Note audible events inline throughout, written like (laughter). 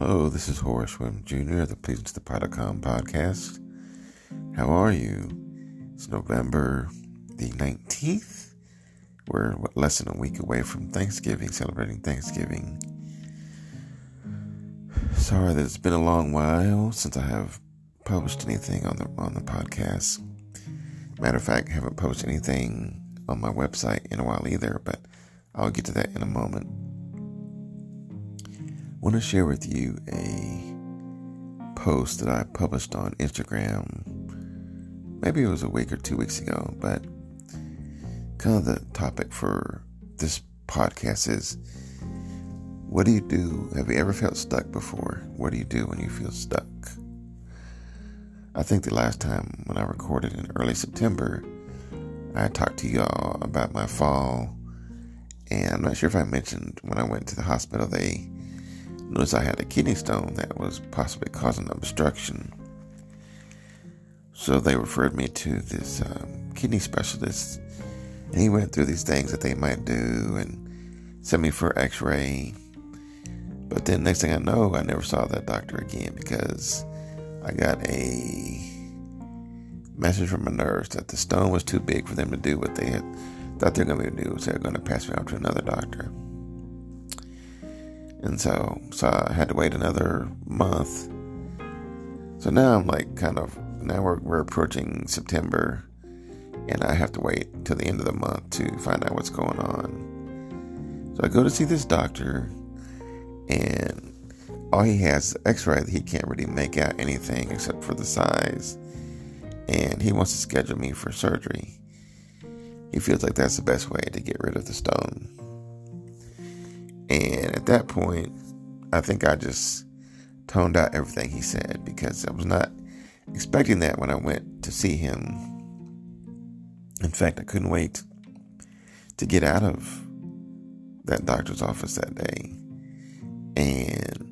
Hello, this is Horace Williams Jr. of the Pleasing to the Potter.com podcast. How are you? It's November the 19th. We're less than a week away from Thanksgiving, celebrating Thanksgiving. Sorry that it's been a long while since I have published anything on the on the podcast. Matter of fact, I haven't posted anything on my website in a while either, but I'll get to that in a moment. Want to share with you a post that I published on Instagram. Maybe it was a week or two weeks ago, but kind of the topic for this podcast is what do you do? Have you ever felt stuck before? What do you do when you feel stuck? I think the last time when I recorded in early September, I talked to y'all about my fall. And I'm not sure if I mentioned when I went to the hospital, they noticed I had a kidney stone that was possibly causing obstruction. So they referred me to this um, kidney specialist. And he went through these things that they might do and sent me for x ray. But then next thing I know, I never saw that doctor again because I got a message from a nurse that the stone was too big for them to do what they had thought they were going to do. So they're going to pass me off to another doctor. And so, so I had to wait another month. So now I'm like kind of now we're we're approaching September, and I have to wait till the end of the month to find out what's going on. So I go to see this doctor, and all he has x-ray he can't really make out anything except for the size and he wants to schedule me for surgery he feels like that's the best way to get rid of the stone and at that point i think i just toned out everything he said because i was not expecting that when i went to see him in fact i couldn't wait to get out of that doctor's office that day and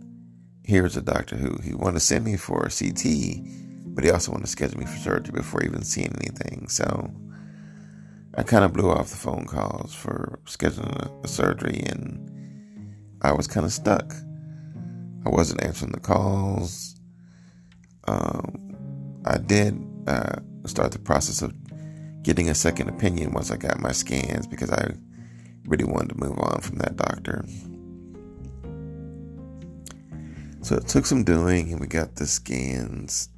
here's a doctor who he wanted to send me for a CT, but he also wanted to schedule me for surgery before even seeing anything. So I kind of blew off the phone calls for scheduling a, surgery, and I was kind of stuck. I wasn't answering the calls. Um, I did uh, start the process of getting a second opinion once I got my scans because I really wanted to move on from that doctor. So it took some doing, and we got the scans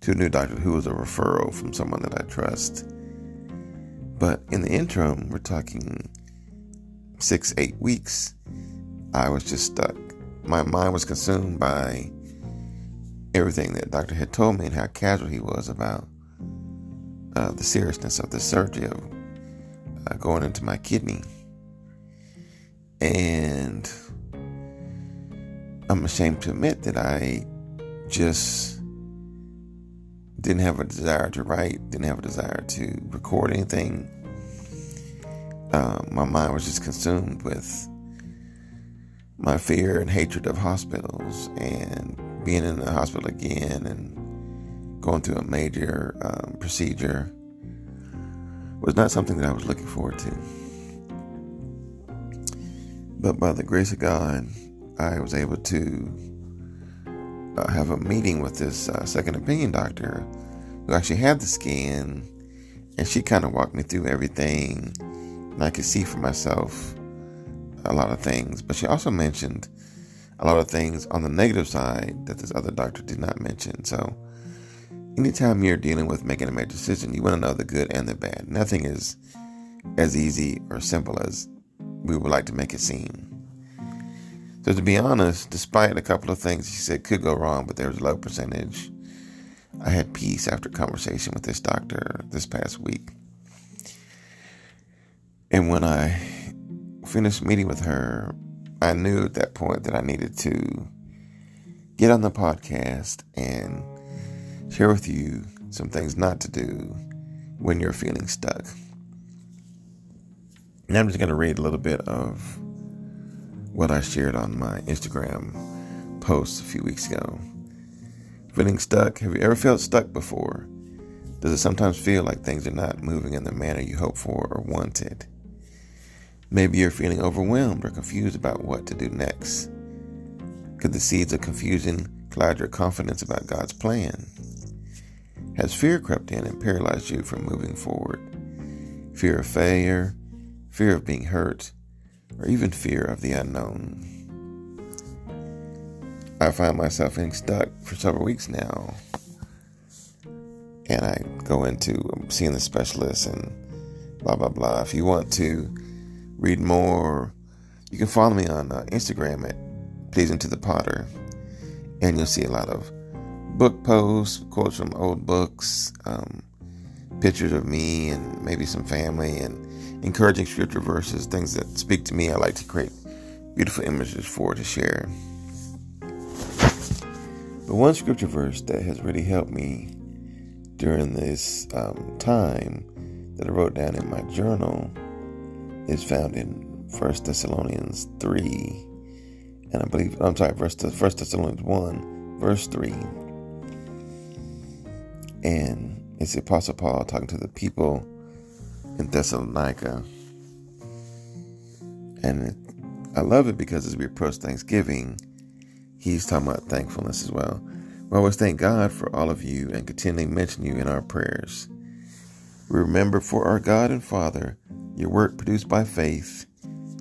to a new doctor who was a referral from someone that I trust. But in the interim, we're talking six, eight weeks, I was just stuck. My mind was consumed by everything that doctor had told me and how casual he was about uh, the seriousness of the surgery of uh, going into my kidney. And I'm ashamed to admit that I just didn't have a desire to write, didn't have a desire to record anything. Uh, my mind was just consumed with my fear and hatred of hospitals and being in the hospital again and going through a major um, procedure was not something that I was looking forward to. But by the grace of God, I was able to uh, have a meeting with this uh, second opinion doctor who actually had the scan, and she kind of walked me through everything, and I could see for myself a lot of things. But she also mentioned a lot of things on the negative side that this other doctor did not mention. So, anytime you're dealing with making a major decision, you want to know the good and the bad. Nothing is as easy or simple as we would like to make it seem. So to be honest, despite a couple of things she said could go wrong, but there was a low percentage, I had peace after conversation with this doctor this past week. And when I finished meeting with her, I knew at that point that I needed to get on the podcast and share with you some things not to do when you're feeling stuck. And I'm just going to read a little bit of what I shared on my Instagram post a few weeks ago. Feeling stuck? Have you ever felt stuck before? Does it sometimes feel like things are not moving in the manner you hoped for or wanted? Maybe you're feeling overwhelmed or confused about what to do next. Could the seeds of confusion cloud your confidence about God's plan? Has fear crept in and paralyzed you from moving forward? Fear of failure, fear of being hurt, or even fear of the unknown? I find myself getting stuck for several weeks now. And I go into seeing the specialist and blah, blah, blah. If you want to read more, you can follow me on uh, Instagram at Pleasing to the Potter. And you'll see a lot of book posts, quotes from old books, um, pictures of me and maybe some family, and encouraging scripture verses, things that speak to me. I like to create beautiful images for to share. But one scripture verse that has really helped me during this um, time that I wrote down in my journal is found in 1 Thessalonians 3. And I believe, I'm sorry, 1 Thessalonians 1, verse 3. And it's the Apostle Paul talking to the people in Thessalonica. And it, I love it because as we approach Thanksgiving, he's talking about thankfulness as well. We always thank God for all of you and continually mention you in our prayers. We remember for our God and Father your work produced by faith,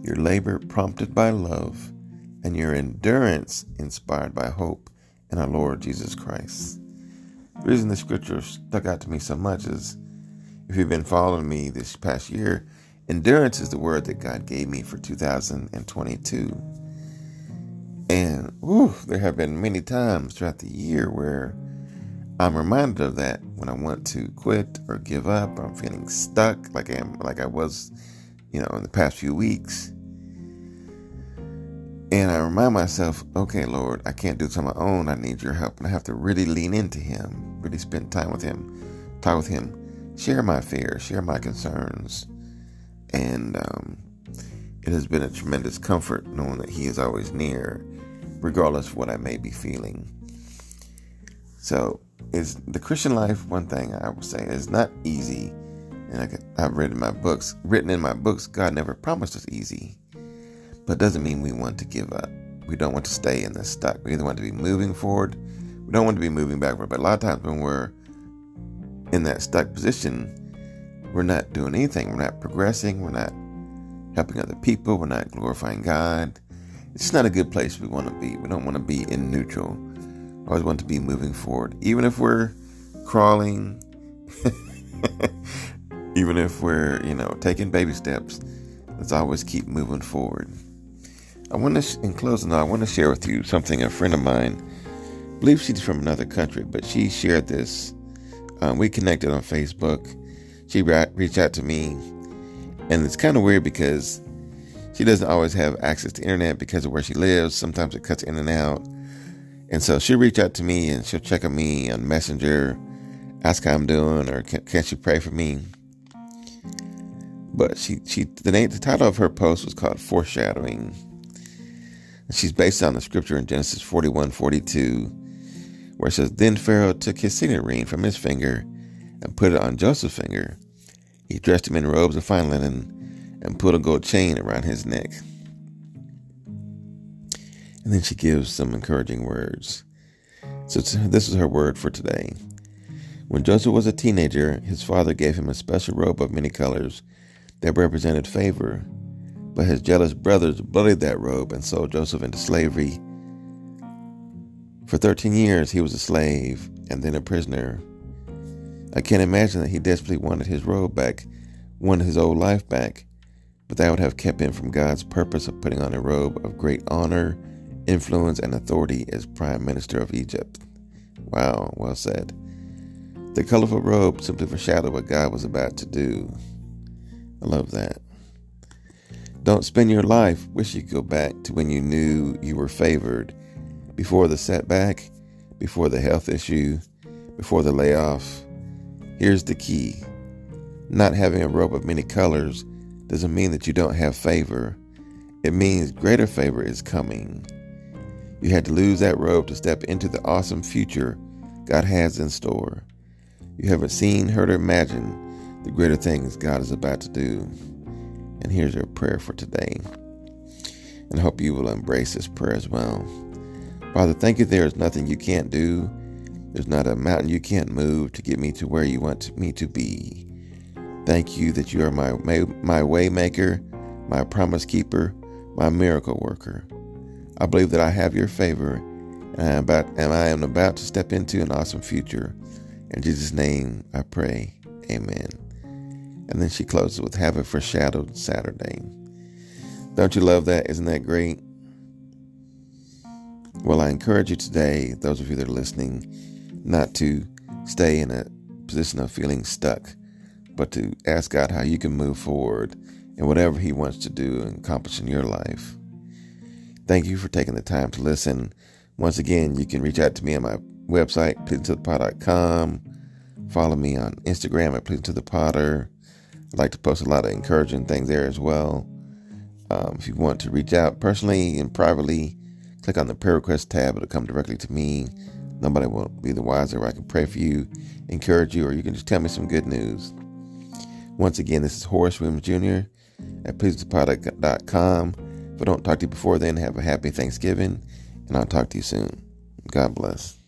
your labor prompted by love, and your endurance inspired by hope in our Lord Jesus Christ. The reason the scripture stuck out to me so much is if you've been following me this past year, endurance is the word that God gave me for 2022. And whew, there have been many times throughout the year where I'm reminded of that when I want to quit or give up. Or I'm feeling stuck, like I am, like I was, you know, in the past few weeks. And I remind myself, okay, Lord, I can't do this on my own. I need your help, and I have to really lean into Him, really spend time with Him, talk with Him, share my fears, share my concerns, and um, it has been a tremendous comfort knowing that He is always near regardless of what I may be feeling. So, is the Christian life one thing I would say is not easy, and I have read in my books, written in my books, God never promised us easy, but doesn't mean we want to give up. We don't want to stay in this stuck. We either want to be moving forward, we don't want to be moving backward. But a lot of times when we're in that stuck position, we're not doing anything. We're not progressing. We're not helping other people. We're not glorifying God it's not a good place we want to be. We don't want to be in neutral. Always want to be moving forward. Even if we're crawling, (laughs) even if we're, you know, taking baby steps, let's always keep moving forward. I want to, in closing, I want to share with you something a friend of mine, I believe she's from another country, but she shared this. Um, we connected on Facebook. She reached out to me, and it's kind of weird because she doesn't always have access to internet because of where she lives. Sometimes it cuts in and out. And so she'll reach out to me and she'll check on me on Messenger, ask how I'm doing, or can, can she pray for me? But she, she the name the title of her post was called Foreshadowing. And she's based on the scripture in Genesis 41, 42, where it says, Then Pharaoh took his signet ring from his finger and put it on Joseph's finger. He dressed him in robes of fine linen and put a gold chain around his neck. And then she gives some encouraging words. So this is her word for today. When Joseph was a teenager, his father gave him a special robe of many colors that represented favor. But his jealous brothers bullied that robe and sold Joseph into slavery. For 13 years, he was a slave and then a prisoner. I can't imagine that he desperately wanted his robe back, wanted his old life back, but that would have kept him from God's purpose of putting on a robe of great honor, influence, and authority as Prime Minister of Egypt. Wow, well said. The colorful robe simply foreshadowed what God was about to do. I love that. Don't spend your life wishing you go back to when you knew you were favored, before the setback, before the health issue, before the layoff. Here's the key not having a robe of many colors doesn't mean that you don't have favor. It means greater favor is coming. You had to lose that robe to step into the awesome future God has in store. You haven't seen, heard, or imagined the greater things God is about to do. And here's your prayer for today. And I hope you will embrace this prayer as well. Father, thank you there is nothing you can't do. There's not a mountain you can't move to get me to where you want me to be. Thank you that you are my, my, my way maker, my promise keeper, my miracle worker. I believe that I have your favor and I am about and I am about to step into an awesome future. In Jesus' name I pray. Amen. And then she closes with have a foreshadowed Saturday. Don't you love that? Isn't that great? Well, I encourage you today, those of you that are listening, not to stay in a position of feeling stuck, but to ask God how you can move forward in whatever He wants to do and accomplish in your life. Thank you for taking the time to listen. Once again, you can reach out to me on my website, pleasingtothepod.com. Follow me on Instagram at Pleasing to the Potter. I like to post a lot of encouraging things there as well. Um, if you want to reach out personally and privately, click on the prayer request tab. It'll come directly to me. Nobody will be the wiser. I can pray for you, encourage you, or you can just tell me some good news. Once again, this is Horace Williams Jr. at pleasingtothepod.com. I don't talk to you before then, have a happy Thanksgiving, and I'll talk to you soon. God bless.